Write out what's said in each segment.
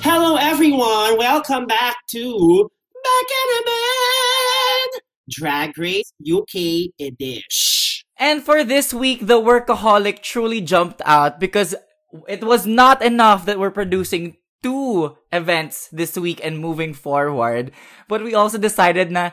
Hello everyone, welcome back to naman, Drag Race UK Edition. And for this week, the workaholic truly jumped out because it was not enough that we're producing two events this week and moving forward. But we also decided na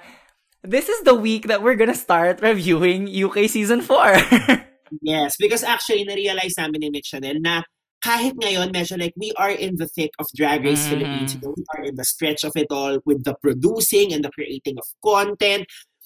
this is the week that we're gonna start reviewing UK Season 4. yes, because actually, na-realize namin ni Mitch Chanel na kahit ngayon, medyo like we are in the thick of Drag Race Mhm. Philippines. You know, we are in the stretch of it all with the producing and the creating of content.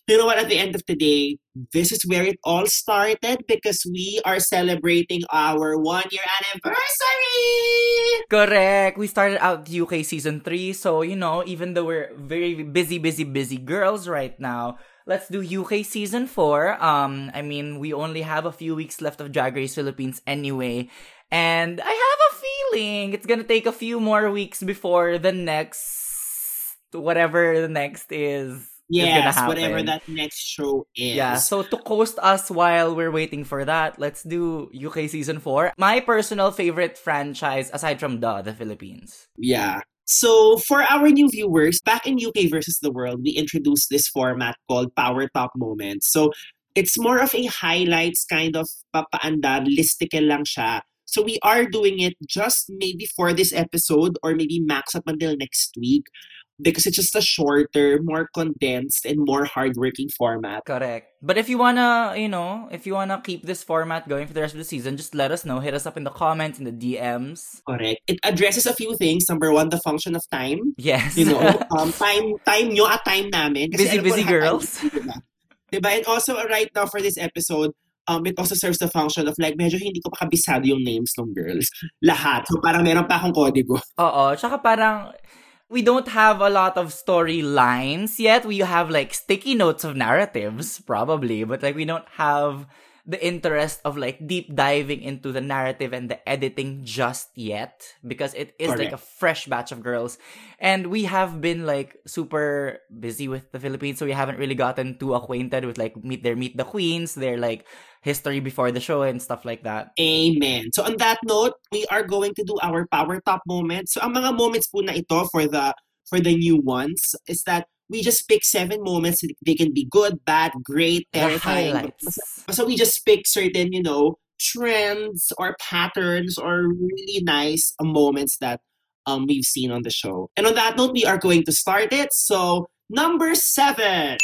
You know what? At the end of the day, this is where it all started because we are celebrating our one-year anniversary. Correct. We started out UK season 3, so you know, even though we're very busy, busy, busy girls right now, let's do UK season 4. Um, I mean, we only have a few weeks left of Drag Race Philippines anyway. And I have a feeling it's gonna take a few more weeks before the next whatever the next is. is Yes, whatever that next show is. Yeah, so to coast us while we're waiting for that, let's do UK season 4. My personal favorite franchise aside from the the Philippines. Yeah. So for our new viewers, back in UK versus the world, we introduced this format called Power Top Moments. So it's more of a highlights kind of papaandar, listicle lang siya. So we are doing it just maybe for this episode or maybe max up until next week because it's just a shorter, more condensed, and more hardworking format. Correct. But if you wanna, you know, if you wanna keep this format going for the rest of the season, just let us know. Hit us up in the comments, in the DMs. Correct. It addresses a few things. Number one, the function of time. Yes. you know, um, time time nyo at time namin. Busy, ko busy tayo girls. busy, Diba? diba? And also, right now for this episode, um, it also serves the function of like, medyo hindi ko pa kabisado yung names ng girls. Lahat. So parang meron pa akong kodigo. Oo. Tsaka parang, we don't have a lot of storylines yet. We have like sticky notes of narratives, probably, but like we don't have the interest of like deep diving into the narrative and the editing just yet because it is like a fresh batch of girls. And we have been like super busy with the Philippines so we haven't really gotten too acquainted with like meet their meet the queens. Their like history before the show and stuff like that Amen. So on that note, we are going to do our power top moments. So ang mga moments po na ito for the for the new ones is that we just pick seven moments. They can be good, bad, great, terrifying. highlights So we just pick certain, you know, trends or patterns or really nice moments that um we've seen on the show. And on that note, we are going to start it. So number seven.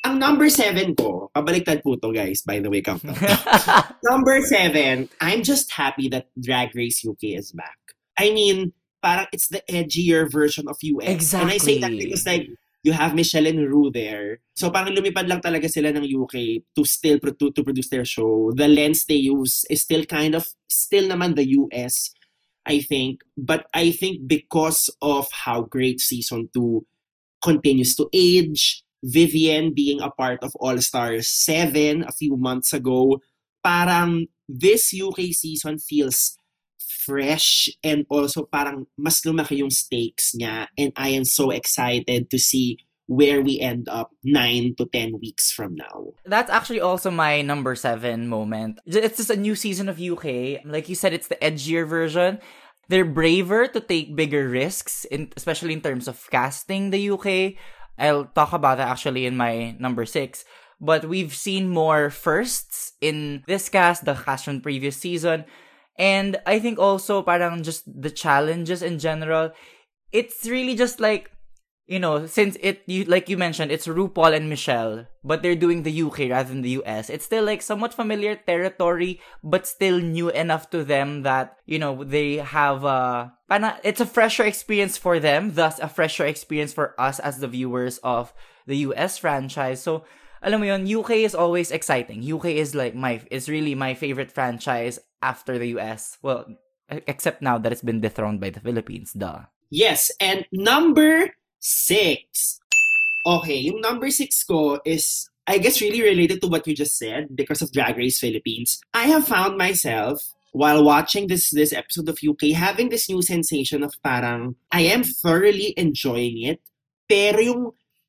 Ang number seven ko, pabaliktad po to guys, by the way, countdown. number seven, I'm just happy that Drag Race UK is back. I mean, parang it's the edgier version of US. And I say that Exactly. because like, you have Michelle and Rue there. So parang lumipad lang talaga sila ng UK to still pro- to, to produce their show. The lens they use is still kind of, still naman the US, I think. But I think because of how great season 2 continues to age, Vivienne being a part of All Stars 7 a few months ago, parang this UK season feels fresh and also parang mas lumaki yung stakes niya and I am so excited to see where we end up 9 to 10 weeks from now. That's actually also my number seven moment. It's just a new season of UK. Like you said, it's the edgier version. They're braver to take bigger risks, in, especially in terms of casting the UK. I'll talk about that actually in my number six. But we've seen more firsts in this cast, the cast from previous season. And I think also parang just the challenges in general. It's really just like you know, since it you like you mentioned, it's RuPaul and Michelle, but they're doing the UK rather than the US. It's still like somewhat familiar territory, but still new enough to them that you know they have a. It's a fresher experience for them, thus a fresher experience for us as the viewers of the US franchise. So, alam mo yun, UK is always exciting. UK is like my is really my favorite franchise after the US. Well, except now that it's been dethroned by the Philippines. Duh. Yes, and number six. Okay, yung number six ko is, I guess, really related to what you just said because of Drag Race Philippines. I have found myself, while watching this this episode of UK, having this new sensation of parang, I am thoroughly enjoying it, pero yung,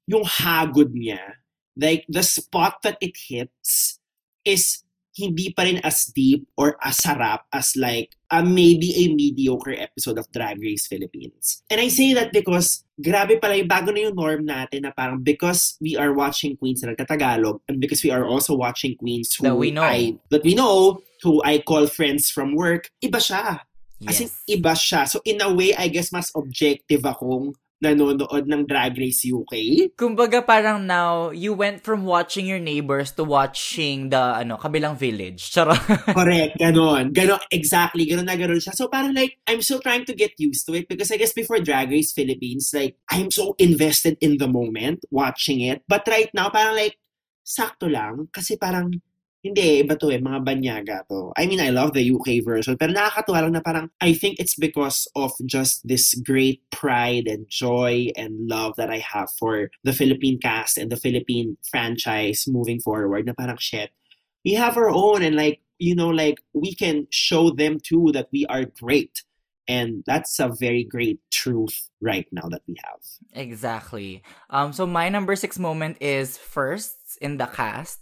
yung hagod niya, like the spot that it hits, is hindi pa rin as deep or as sarap as like a maybe a mediocre episode of Drag Race Philippines. And I say that because grabe pala yung bago na yung norm natin na parang because we are watching queens na nagtatagalog and because we are also watching queens who That we know. I, that we know, who I call friends from work, iba siya. As in, Yes. iba siya. So in a way, I guess mas objective akong nanonood ng Drag Race UK. Kumbaga parang now, you went from watching your neighbors to watching the, ano, kabilang village. Charot. Correct, ganon. Ganon, exactly, ganon na ganon siya. So parang like, I'm still trying to get used to it because I guess before Drag Race Philippines, like, I'm so invested in the moment watching it. But right now, parang like, sakto lang. Kasi parang, hindi, iba to eh, mga banyaga to. I mean, I love the UK version, pero nakakatuwa lang na parang, I think it's because of just this great pride and joy and love that I have for the Philippine cast and the Philippine franchise moving forward, na parang, shit, we have our own and like you know like we can show them too that we are great and that's a very great truth right now that we have Exactly. Um, so my number six moment is firsts in the cast.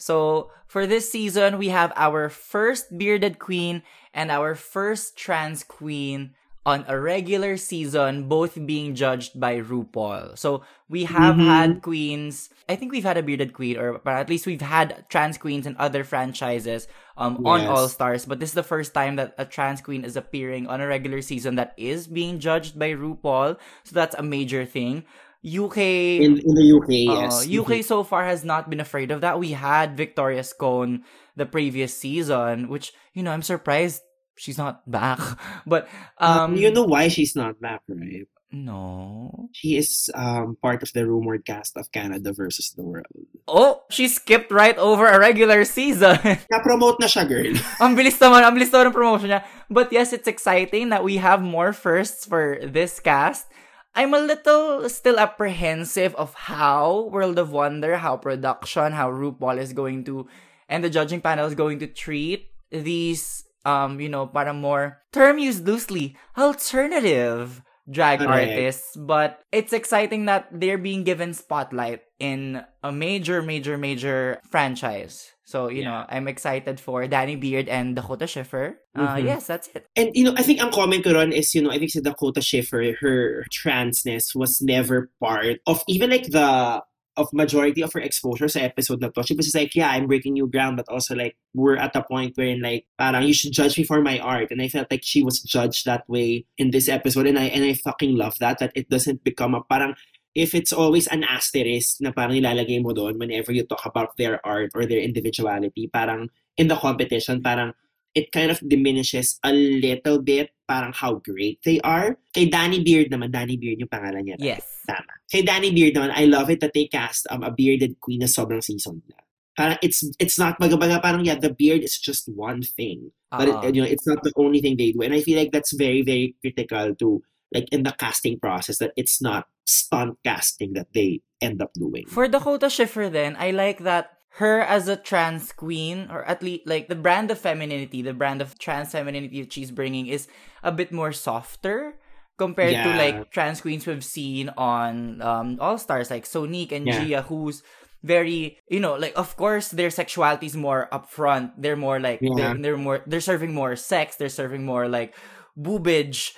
So for this season, we have our first bearded queen and our first trans queen on a regular season, both being judged by RuPaul. So we have Mhm. had queens. I think we've had a bearded queen, or but at least we've had trans queens in other franchises um, on All Stars. But this is the first time that a trans queen is appearing on a regular season that is being judged by RuPaul. So that's a major thing. UK in in the UK uh, yes UK so far has not been afraid of that. We had Victoria Scone the previous season, which you know I'm surprised she's not back. But um, you know why she's not back right no. she is um part of the rumored cast of Canada versus the World Oh, she skipped right over a regular season. na-promote na siya girl ang bilis naman, ang bilis naman ng promotion niya. But yes, it's exciting that we have more firsts for this cast. I'm a little still apprehensive of how World of Wonder, how production, how RuPaul is going to, and the judging panel is going to treat these, um, you know, para more, term used loosely, alternative drag Correct. artists. But it's exciting that they're being given spotlight in a major, major, major franchise. So, you know, I'm excited for Danny Beard and Dakota Schiffer. Uh, Mhm. yes, that's it. And you know, I think ang comment ko ron is, you know, I think si Dakota Schiffer, her transness was never part of even like the of majority of her exposure sa episode na to. She was just like, yeah, I'm breaking new ground, but also like we're at a point wherein like parang you should judge me for my art. And I felt like she was judged that way in this episode, and I and I fucking love that that it doesn't become a parang if it's always an asterisk na parang nilalagay mo doon whenever you talk about their art or their individuality, parang in the competition, parang it kind of diminishes a little bit parang how great they are. Kay Danny Beard naman, Danny Beard yung pangalan niya. right? Yes. Tama. Kay Danny Beard naman, I love it that they cast um, a bearded queen na sobrang season na. Parang it's it's not magabaga parang yeah the beard is just one thing but Uh-uh. it, you know it's not the only thing they do and I feel like that's very very critical to like in the casting process that it's not stunt casting that they end up doing. For Dakota Schiffer, then, I like that her as a trans queen, or at least like the brand of femininity, the brand of trans femininity that she's bringing is a bit more softer compared to like trans queens we've seen on um, All Stars, like Sonique and Yeah. Gia, who's very you know like of course their sexuality is more upfront they're more like Yeah. they're, they're more they're serving more sex they're serving more like boobage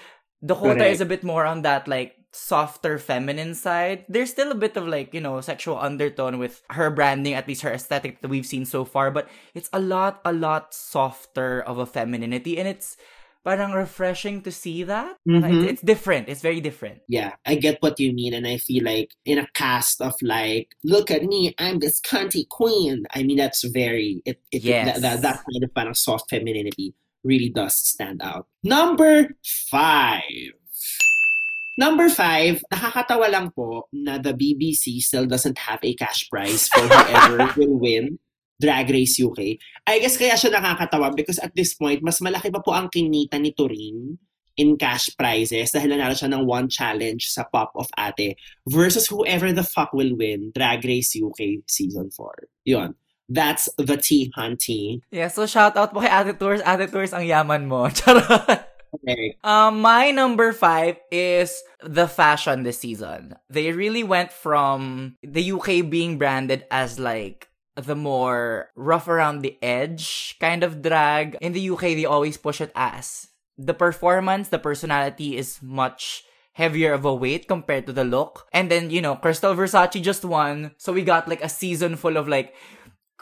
dakota Correct. is a bit more on that like softer feminine side there's still a bit of like you know sexual undertone with her branding at least her aesthetic that we've seen so far but it's a lot a lot softer of a femininity and it's parang refreshing to see that Mhm. it's, it's different it's very different Yeah, I get what you mean, and I feel like in a cast of like, look at me, I'm this cunty queen. I mean, that's very it. it Yes. that, that that kind of parang soft femininity really does stand out. Number five. Number five, nakakatawa lang po na the BBC still doesn't have a cash prize for whoever will win Drag Race UK. I guess kaya siya nakakatawa because at this point, mas malaki pa po ang kinita ni Turing in cash prizes dahil nanalo siya ng one challenge sa Pop of Ate versus whoever the fuck will win Drag Race UK Season 4. Yun. That's the tea hunty. yeah so shout out po kay Ate Tours Ate Tours ang yaman mo charot Okay. Um, my number five is the fashion this season. They really went from the UK being branded as like the more rough around the edge kind of drag. In the UK, they always push it as the performance, the personality is much heavier of a weight compared to the look. And then, you know, Krystal Versace just won. So we got like a season full of like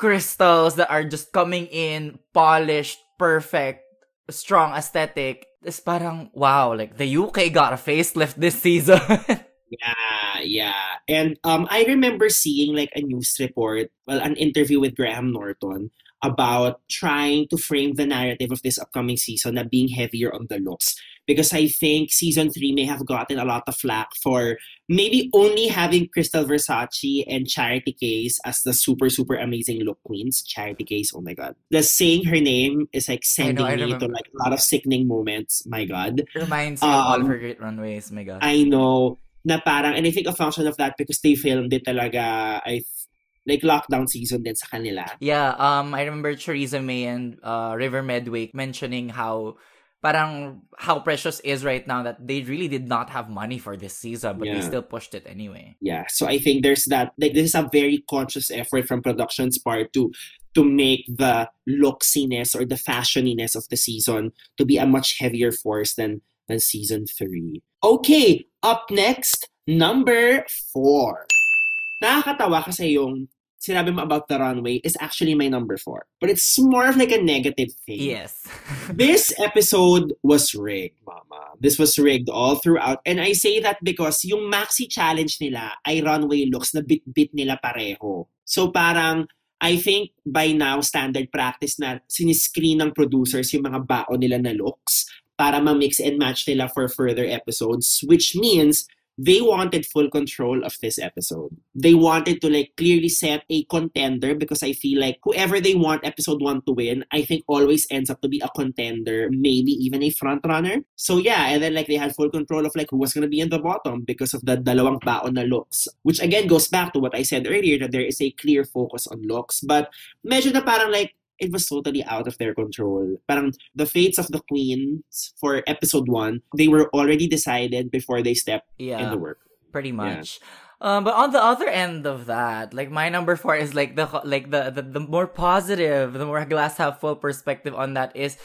crystals that are just coming in, polished, perfect, strong aesthetic. It's parang, wow, like the UK got a facelift this season. Yeah, yeah. And um, I remember seeing like a news report, well, an interview with Graham Norton about trying to frame the narrative of this upcoming season that being heavier on the looks. Because I think season three may have gotten a lot of flack for maybe only having Krystal Versace and Charity Kase as the super, super amazing look queens. Charity Kase, oh my god. The saying her name is like sending I me to like a lot of sickening moments. My god. Reminds me um, of all of her great runways, my god. I know na parang, and I think a function of that because they filmed it talaga, I like lockdown season din sa kanila. Yeah, um, I remember Theresa May and uh, River Medwick mentioning how parang how precious is right now that they really did not have money for this season, but yeah. they still pushed it anyway. Yeah, so I think there's that. Like this is a very conscious effort from production's part to to make the looksiness or the fashioniness of the season to be a much heavier force than than season three. Okay, up next, number four. Nakakatawa kasi yung sinabi mo about the runway is actually my number four. But it's more of like a negative thing. Yes. this episode was rigged, mama. This was rigged all throughout. And I say that because yung maxi challenge nila ay runway looks na bit-bit nila pareho. So parang, I think by now, standard practice na siniscreen ng producers yung mga baon nila na looks para ma-mix and match nila for further episodes, which means they wanted full control of this episode. They wanted to like clearly set a contender because I feel like whoever they want episode 1 to win, I think always ends up to be a contender, maybe even a front runner. So yeah, and then like they had full control of like who was to be in the bottom because of the dalawang baon na looks. Which again goes back to what I said earlier that there is a clear focus on looks, but medyo na parang like it was totally out of their control. Parang the fates of the queens for episode one, they were already decided before they stepped yeah, in the work. Pretty much. Yeah. Um, but on the other end of that, like my number four is like the like the, the the more positive, the more glass half full perspective on that is,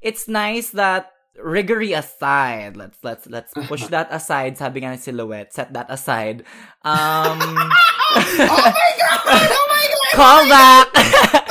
it's nice that riggery aside, let's let's let's push that aside. Sabi nga silhouette, set that aside. Um, oh my god! Oh my god! Call back.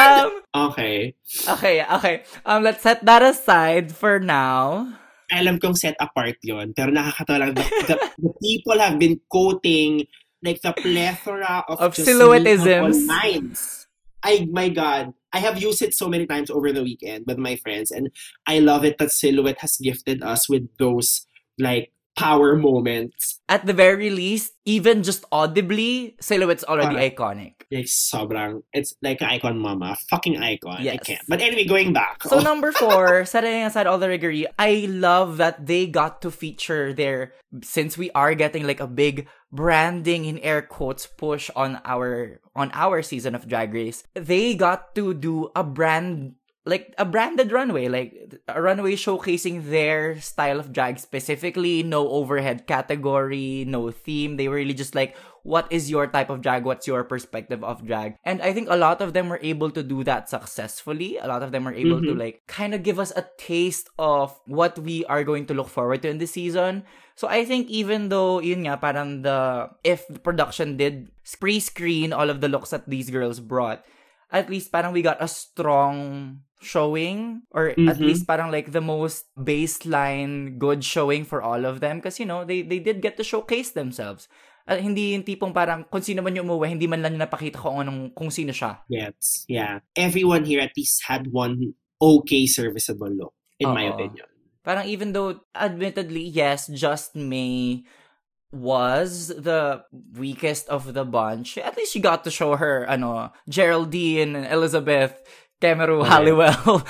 Um, okay. Okay, okay. Um, let's set that aside for now. Alam kong set apart yon pero nakakatawa lang. The, the, the people have been quoting like the plethora of, of silhouetteisms. lines. I, my God, I have used it so many times over the weekend with my friends, and I love it that Silhouette has gifted us with those like power moments. At the very least, even just audibly, Silhouette's already uh, iconic. Like, sobrang, it's like an icon mama. Fucking icon. Yes. I can't. But anyway, going back. So, oh. number four, setting aside all the riggery, I love that they got to feature their, since we are getting like a big branding in air quotes push on our on our season of drag race they got to do a brand like a branded runway, like a runway showcasing their style of drag specifically, no overhead category, no theme. They were really just like, what is your type of drag? What's your perspective of drag? And I think a lot of them were able to do that successfully. A lot of them were able mm-hmm. to like kind of give us a taste of what we are going to look forward to in the season. So I think even though yun nga parang the if the production did pre-screen all of the looks that these girls brought, at least parang we got a strong showing or mm-hmm. at least parang like the most baseline good showing for all of them. Because you know they they did get to showcase themselves. Uh, hindi yung tipong parang kung sino man yung umuwi hindi man lang napakita kung anong kung sino siya. Yes yeah. Everyone here at least had one okay serviceable look in Uh-oh. my opinion. Parang even though admittedly yes just May was the weakest of the bunch at least she got to show her ano Geraldine and Elizabeth Kemeru okay. Halliwell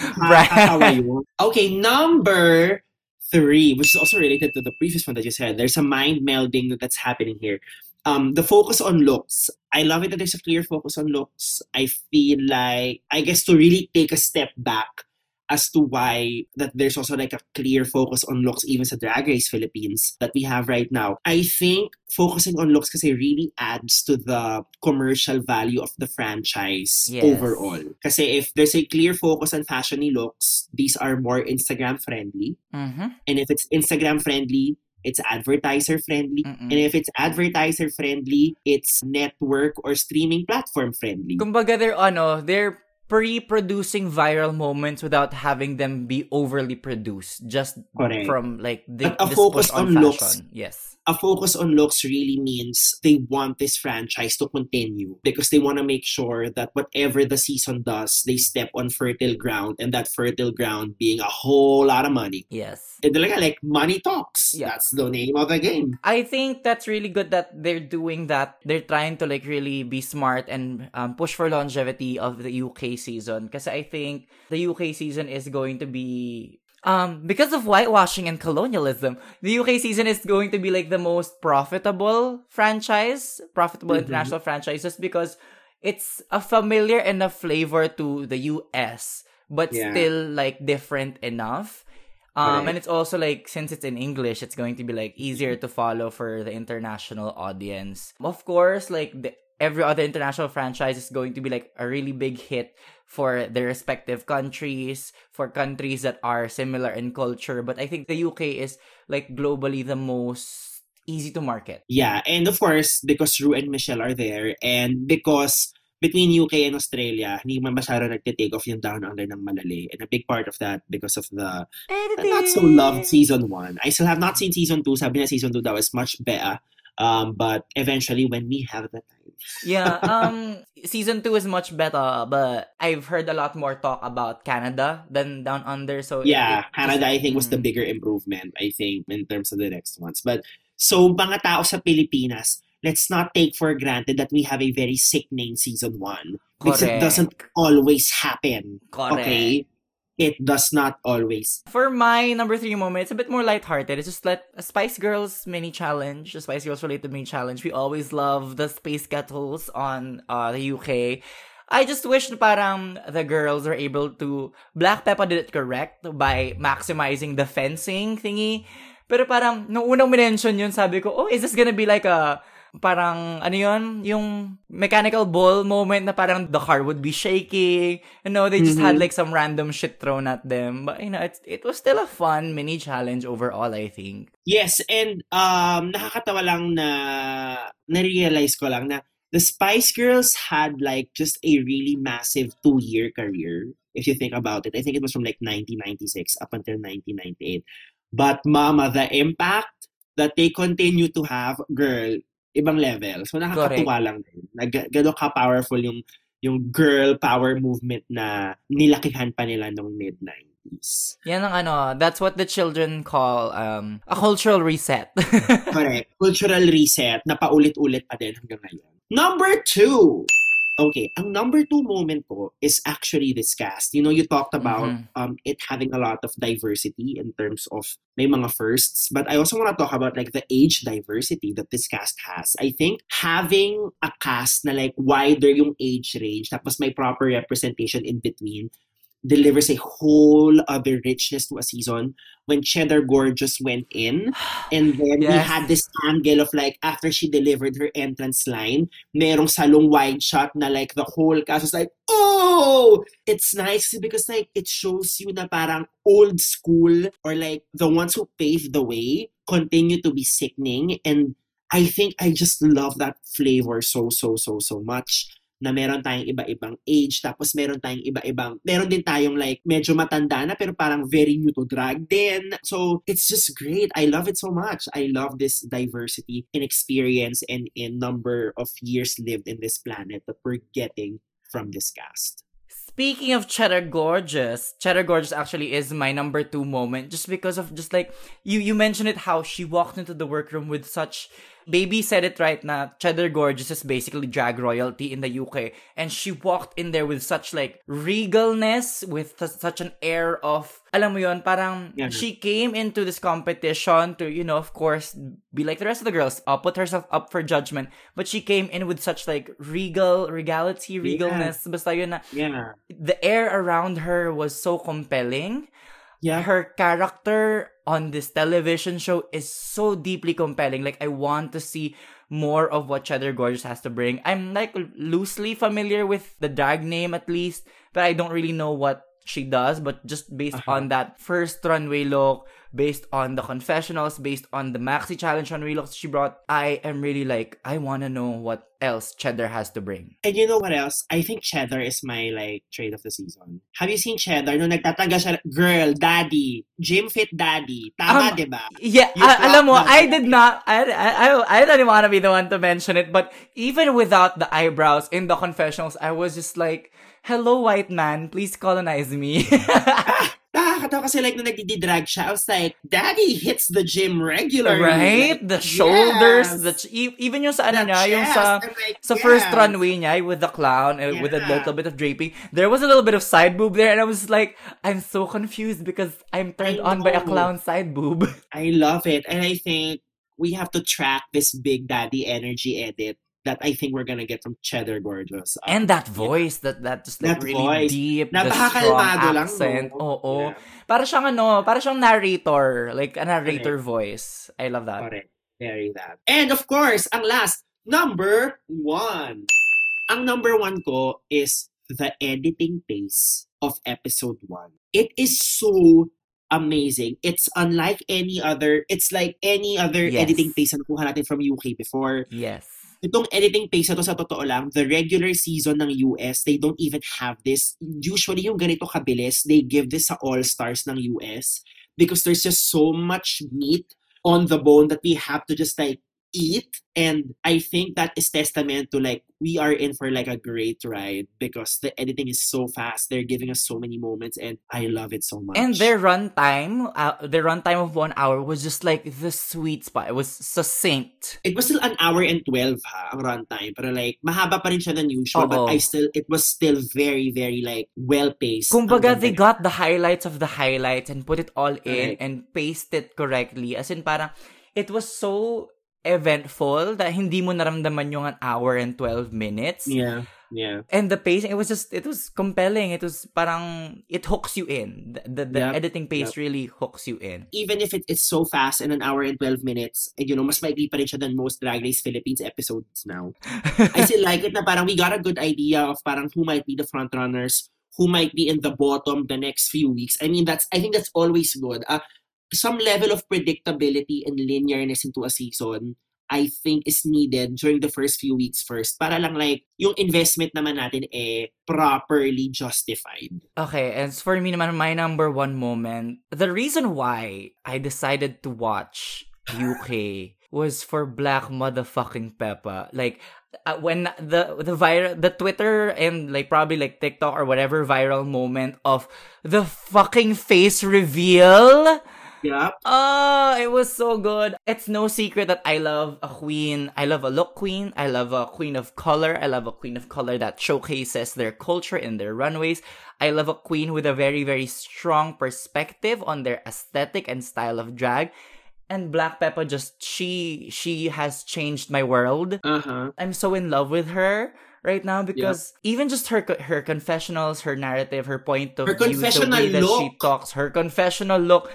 okay, number three, which is also related to the previous one that you said. There's a mind melding that's happening here. Um, the focus on looks. I love it that there's a clear focus on looks. I feel like, I guess, to really take a step back, as to why that there's also like a clear focus on looks even sa Drag Race Philippines that we have right now. I think focusing on looks kasi really adds to the commercial value of the franchise Yes. overall. Kasi if there's a clear focus on fashion looks, these are more Instagram friendly. Mhm. And if it's Instagram friendly, it's advertiser friendly. Mm-mm. And if it's advertiser friendly, it's network or streaming platform friendly. Kumbaga, they're, ano, they're pre-producing viral moments without having them be overly produced just Correct. from like the But a this focus on, on looks. Yes. A focus on looks really means they want this franchise to continue because they want to make sure that whatever the season does, they step on fertile ground and that fertile ground being a whole lot of money. Yes. And talaga, like money talks. Yeah. That's the name of the game. I think that's really good that they're doing that. They're trying to like really be smart and um, push for longevity of the UK season. Because I think the UK season is going to be um because of whitewashing and colonialism. The UK season is going to be like the most profitable franchise, profitable Mhm. international franchise, just because it's a familiar enough flavor to the US, but Yeah. still like different enough. Um, Correct. and it's also like since it's in English, it's going to be like easier to follow for the international audience. Of course, like the, every other international franchise is going to be like a really big hit for their respective countries, for countries that are similar in culture. But I think the UK is like globally the most easy to market. Yeah, and of course, because Rue and Michelle are there, and because between UK and Australia, hindi man masyado nagtitake off yung Down Under ng malali. And a big part of that because of the not so loved season one. I still have not seen season two. Sabi na season two daw is much better. Um, but eventually, when we have the time. Yeah, um season 2 is much better, but I've heard a lot more talk about Canada than Down Under, so it- Yeah, it Canada, just- I think, was the Mm. bigger improvement, I think, in terms of the next ones. But, so, mga tao sa Pilipinas, let's not take for granted that we have a very sickening season one. Because it Correct. doesn't always happen. Correct. Okay? It does not always. For my number three moment, it's a bit more lighthearted. It's just like a Spice Girls mini challenge, a Spice Girls related mini challenge. We always love the space kettles on uh, the UK. I just wish parang the girls are able to Black Peppa did it correct by maximizing the fencing thingy. Pero parang nung unang minention yun, sabi ko, oh, is this gonna be like a parang ano yun, yung mechanical ball moment na parang the car would be shaking. You know, they just had Mhm. like some random shit thrown at them. But you know, it's, it was still a fun mini challenge overall, I think. Yes, and um, nakakatawa lang na na-realize ko lang na the Spice Girls had like just a really massive two-year career. If you think about it, I think it was from like 1996 up until 1998. But mama, the impact that they continue to have, girl, ibang level. So nakakatuwa lang din. Na ga- gano'n ka-powerful yung yung girl power movement na nilakihan pa nila nung mid-90s. Yan ang ano, that's what the children call um a cultural reset. Correct. Cultural reset na paulit-ulit pa din hanggang ngayon. Number two. Okay, ang number two moment ko is actually this cast. You know, you talked about Mhm. um, it having a lot of diversity in terms of may mga firsts, but I also want to talk about like the age diversity that this cast has. I think having a cast na like wider yung age range tapos may proper representation in between delivers a whole other richness to a season. When Cheddar Gorgeous went in, and then we had this angle of like after she delivered her entrance line, merong salong wide shot na like the whole cast was like, oh, it's nice because like it shows you na parang old school or like the ones who paved the way continue to be sickening. And I think I just love that flavor so so so so much na meron tayong iba-ibang age, tapos meron tayong iba-ibang, meron din tayong like medyo matanda na pero parang very new to drag din. So, it's just great. I love it so much. I love this diversity in experience and in number of years lived in this planet that we're getting from this cast. Speaking of Cheddar Gorgeous, Cheddar Gorgeous actually is my number two moment just because of just like you you mentioned it how she walked into the workroom with such Baby said it right na Cheddar Gorgeous is basically drag royalty in the UK. And she walked in there with such like regalness, with th- such an air of, alam mo yun, parang Yeah. she came into this competition to, you know, of course, be like the rest of the girls, uh, put herself up for judgment. But she came in with such like regal, regality, regalness. Basta yun na, Yeah. the air around her was so compelling. Yeah. Her character on this television show is so deeply compelling. Like I want to see more of what Cheddar Gorgeous has to bring. I'm like loosely familiar with the drag name at least, but I don't really know what she does. But just based Uh-huh. on that first runway look, based on the confessionals, based on the maxi challenge on looks she brought, I am really like I want to know what else Cheddar has to bring. And you know what else? I think Cheddar is my like trade of the season. Have you seen Cheddar? Nung nagtataga siya, girl, daddy, gym fit daddy. Tama, Um, di ba? Yeah, You alam mo, I did not, I, I, I, I didn't want to be the one to mention it, but even without the eyebrows in the confessionals, I was just like, hello, white man, please colonize me. Kasi like nung nagdi-drag siya, I was like, daddy hits the gym regularly. right? Like, The shoulders, yes. the, ch- even yung sa The ano niya, yung sa. I'm like, sa first runway niya with the clown, uh, with a little bit of draping, there was a little bit of side boob there, and I was like, I'm so confused because I'm turned on by a clown side boob. I love it. And I think we have to track this big daddy energy edit that I think we're gonna get from Cheddar Gorgeous. Um, And that voice, that that just like That really voice. deep, Napakakalmado lang, accent. no? Oo. Yeah. Para siyang ano, para siyang narrator, like a narrator voice. I love that. Correct. Very that. And of course, ang last, number one. Ang number one ko is the editing pace of episode one. It is so amazing. It's unlike any other, it's like any other Yes. editing pace na nakuha natin from UK before. Yes. Itong editing pace na to sa totoo lang, the regular season ng US, they don't even have this. Usually yung ganito kabilis, they give this sa all-stars ng US because there's just so much meat on the bone that we have to just like eat and I think that is testament to like we are in for like a great ride because the editing is so fast they're giving us so many moments and I love it so much And their runtime, uh, their runtime of one hour was just like the sweet spot. It was succinct. it was still an hour and 12 ha ang runtime pero like mahaba pa rin siya than usual Oo. but I still it was still very very like well paced Kumbaga, they got the highlights of the highlights and put it all in Correct. and paste it correctly. As in, parang, it was so eventful that hindi mo naramdaman yung an hour and 12 minutes. yeah yeah And the pacing, it was just, it was compelling. It was parang, it hooks you in. The, the, the Yep. editing pace really hooks you in. even if it is so fast in an hour and 12 minutes, and you know, mas maigli pa rin siya than most Drag Race Philippines episodes now. I still like it na parang we got a good idea of parang who might be the front runners, who might be in the bottom the next few weeks. I mean, that's I think that's always good. Uh, some level of predictability and linearness into a season, I think is needed during the first few weeks first para lang like yung investment naman natin eh properly justified. Okay, and for me naman, my number one moment, the reason why I decided to watch UK was for Black Motherfucking Peppa. Like, uh, when the the viral the Twitter and like probably like TikTok or whatever viral moment of the fucking face reveal. Yep. Oh, it was so good. It's no secret that I love a queen. I love a look queen. I love a queen of color. I love a queen of color that showcases their culture in their runways. I love a queen with a very, very strong perspective on their aesthetic and style of drag. And Black Peppa just, she, she has changed my world. Uh-huh. I'm so in love with her right now because even just her her confessionals, her narrative, her point of Her view, the way that she talks, her confessional look.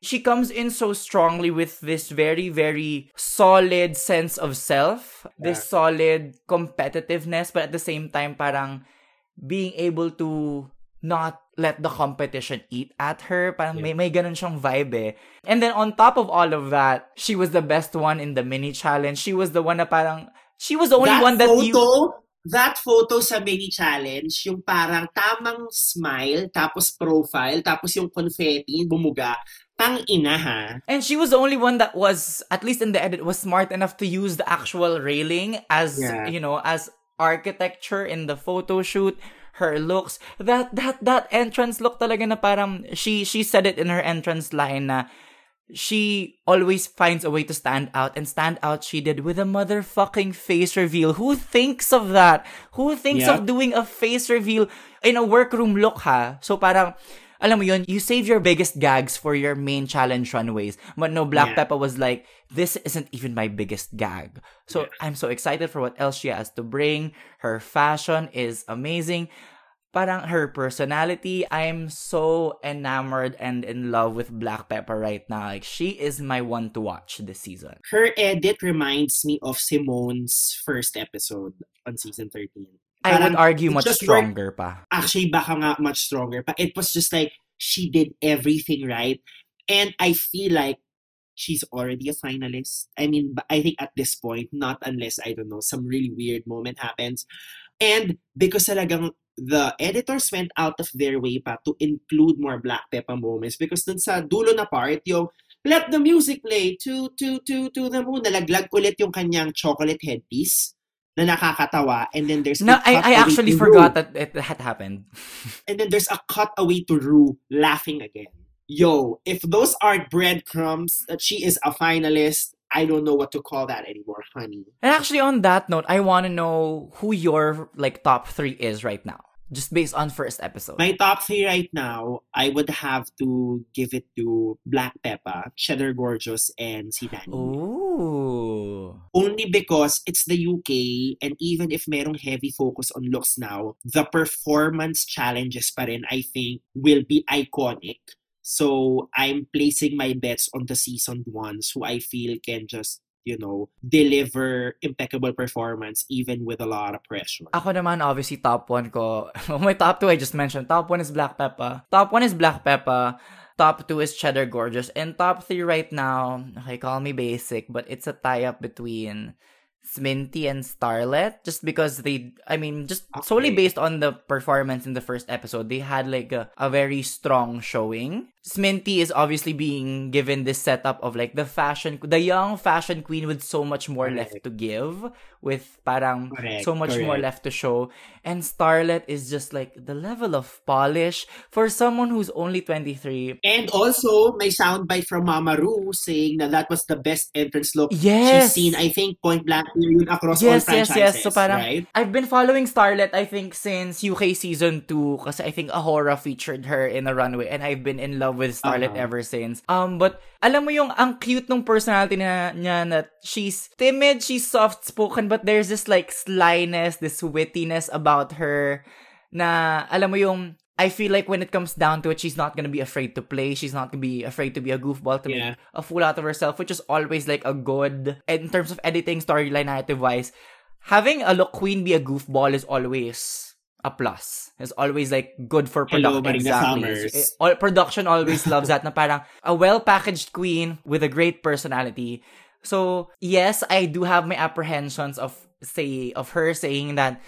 She comes in so strongly with this very, very solid sense of self, this solid competitiveness, but at the same time, parang being able to not let the competition eat at her. Parang may, may ganun siyang vibe eh. And then on top of all of that, she was the best one in the mini challenge. She was the one na parang, she was the only that one that photo, you... that photo sa mini challenge, yung parang tamang smile, tapos profile, tapos yung confetti, bumuga, tang ina ha. And she was the only one that was, at least in the edit, was smart enough to use the actual railing as, Yeah. you know, as architecture in the photo shoot. Her looks, that that that entrance look talaga na parang she she said it in her entrance line na she always finds a way to stand out and stand out she did with a motherfucking face reveal. Who thinks of that? Who thinks Yep. of doing a face reveal in a workroom look ha? So parang alam mo yun, you save your biggest gags for your main challenge runways. But no, Black Yeah. Pepper was like, this isn't even my biggest gag. So I'm so excited for what else she has to bring. Her fashion is amazing. Parang her personality, I'm so enamored and in love with Black Pepper right now. Like, she is my one to watch this season. Her edit reminds me of Simone's first episode on season 13. I would argue much just worked- stronger pa. actually baka nga much stronger but it was just like she did everything right. And i feel like she's already a finalist. I mean i think at this point not unless i don't know some really weird moment happens. And because talagang the editors went out of their way pa to include more black pepper moments because dun sa dulo na part yung let the music play to to to to the moon nalaglag ulit yung kanyang chocolate headpiece na nakakatawa and then there's No, I, I actually forgot Rue. that it had happened. and then there's a cutaway to Rue laughing again. Yo, if those aren't breadcrumbs that she is a finalist, I don't know what to call that anymore, honey. And actually, on that note, I want to know who your like top three is right now, just based on first episode. My top three right now, I would have to give it to Black Peppa, Cheddar Gorgeous, and si Danny. Only because it's the UK and even if merong heavy focus on looks now, the performance challenges pa rin, I think, will be iconic. So I'm placing my bets on the seasoned ones who I feel can just, you know, deliver impeccable performance even with a lot of pressure. Ako naman, obviously, top one ko. My top two I just mentioned. Top one is Black Peppa. Top one is Black Peppa. Top two is Cheddar Gorgeous. And top three right now, okay, call me basic, but it's a tie-up between Sminty and Starlet. Just because they, I mean, just solely based on the performance in the first episode, they had like a, a very strong showing. Sminty is obviously being given this setup of like the fashion, the young fashion queen with so much more left to give, with parang Correct, so much more left to show. And Starlet is just like the level of polish for someone who's only 23. And also, may soundbite from Mama Ru saying that that was the best entrance look Yes! she's seen, I think, point blank period across all Yes, yes, franchises, yes. So parang, right? I've been following Starlet, I think, since UK season 2 kasi I think Ahora featured her in a runway and I've been in love with Starlet Uh-huh. ever since. Um, but alam mo yung ang cute nung personality na, niya na she's timid, she's soft-spoken, but there's this like slyness, this wittiness about her na alam mo yung I feel like when it comes down to it, she's not gonna be afraid to play. She's not gonna be afraid to be a goofball, to Yeah. make a fool out of herself, which is always like a good, in terms of editing, storyline, narrative wise, having a look queen be a goofball is always a plus. It's always like good for production. Exactly. It- all, production always loves that na parang a well-packaged queen with a great personality. So, yes, I do have my apprehensions of say of her saying that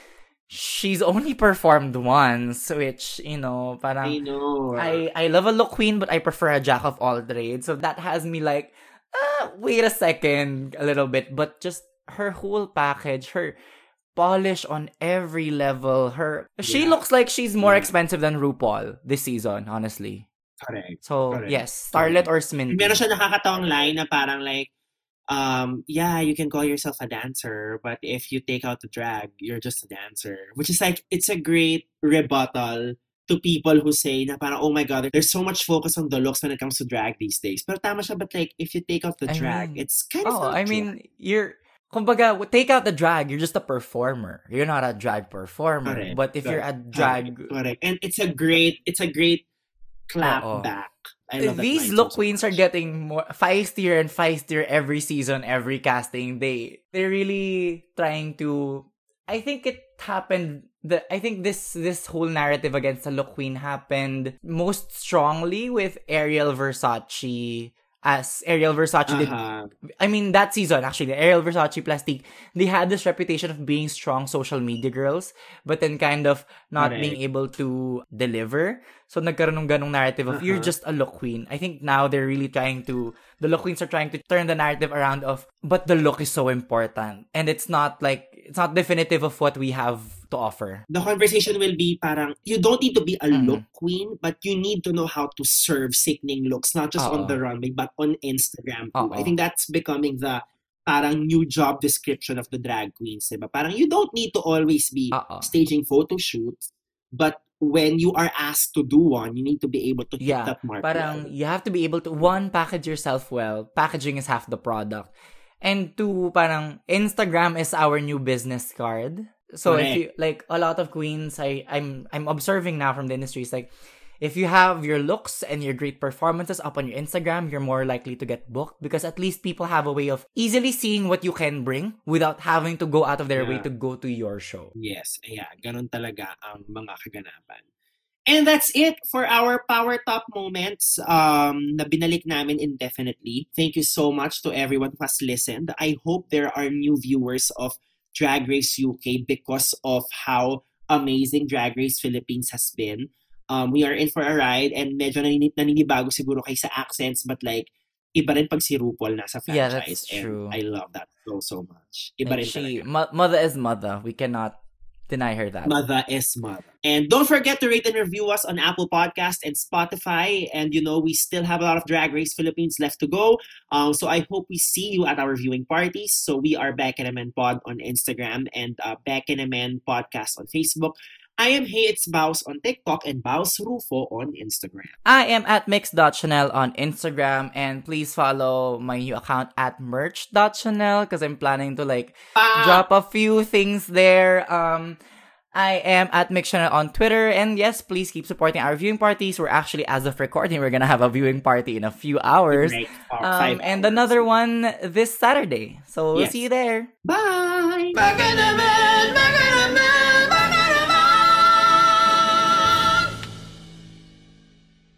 she's only performed once, which, you know, parang I know. I, I love a look queen, but I prefer a jack of all trades. So that has me like, ah, wait a second, a little bit. But just her whole package, her polish on every level, her she Yeah. looks like she's more Yeah. expensive than RuPaul this season, honestly. Correct. So Correct. yes, Starlet or Sminty. Meron siya nakakatawang line na parang like, um, yeah, you can call yourself a dancer, but if you take out the drag, you're just a dancer. Which is like, it's a great rebuttal to people who say na parang, oh my God, there's so much focus on the looks when it comes to drag these days. Pero tama siya, but like, if you take out the I drag, mean, it's kind of Oh, I drag. mean, you're kumbaga, take out the drag, you're just a performer. You're not a drag performer. Correct. But if you're a drag Correct. Correct. And it's a great, it's a great clap Oo. back. I love these look so, so queens are getting more feistier and feistier every season, every casting. They they're really trying to. I think it happened. The I think this this whole narrative against the look queen happened most strongly with Ariel Versace. As Ariel Versace did Uh-huh. I mean, that season, actually, Ariel Versace Plastique, they had this reputation of being strong social media girls, but then kind of not Correct. being able to deliver. So, nagkaroon ng ganong narrative of, you're Uh-huh. just a look queen. I think now they're really trying to, the look queens are trying to turn the narrative around of, but the look is so important. And it's not like, it's not definitive of what we have to offer. The conversation will be parang, you don't need to be a Mhm. look queen, but you need to know how to serve sickening looks, not just on the runway, but on Instagram too. Oo. I think that's becoming the parang new job description of the drag queens, diba? Parang you don't need to always be Oo. staging photo shoots, but when you are asked to do one, you need to be able to hit Yeah, that mark. Parang well. you have to be able to one package yourself well. Packaging is half the product. And two, parang Instagram is our new business card. So if you like a lot of queens I I'm I'm observing now from the industry is like if you have your looks and your great performances up on your Instagram, you're more likely to get booked because at least people have a way of easily seeing what you can bring without having to go out of their way to go to your show. Yes, yeah, ganun talaga ang mga kaganapan. And that's it for our Power Top moments um, na binalik namin indefinitely. Thank you so much to everyone who has listened. I hope there are new viewers of Drag Race UK because of how amazing Drag Race Philippines has been. Um, we are in for a ride and medyo nanin- naninibago siguro kay sa accents but like iba rin pag si RuPaul nasa franchise. Yeah, that's and true. I love that so, so much. Iba Like rin she, talaga. mo- mother is mother. We cannot deny her that. Mother is mother. And don't forget to rate and review us on Apple Podcast and Spotify. And you know, we still have a lot of Drag Race Philippines left to go. Um, so I hope we see you at our viewing parties. So we are Back in a Man Pod on Instagram and uh, Back in a Man Podcast on Facebook. I am Hey It's Baus on TikTok and Baus Rufo on Instagram. I am at mix.chanel on Instagram and please follow my new account at merch.chanel because I'm planning to like Pa! drop a few things there. Um I am at Mix Chanel on Twitter and yes, please keep supporting our viewing parties. We're actually as of recording, we're gonna have a viewing party in a few hours. Great. Um, and hours. another one this Saturday. So we'll Yes. see you there. Bye! Back in a Man,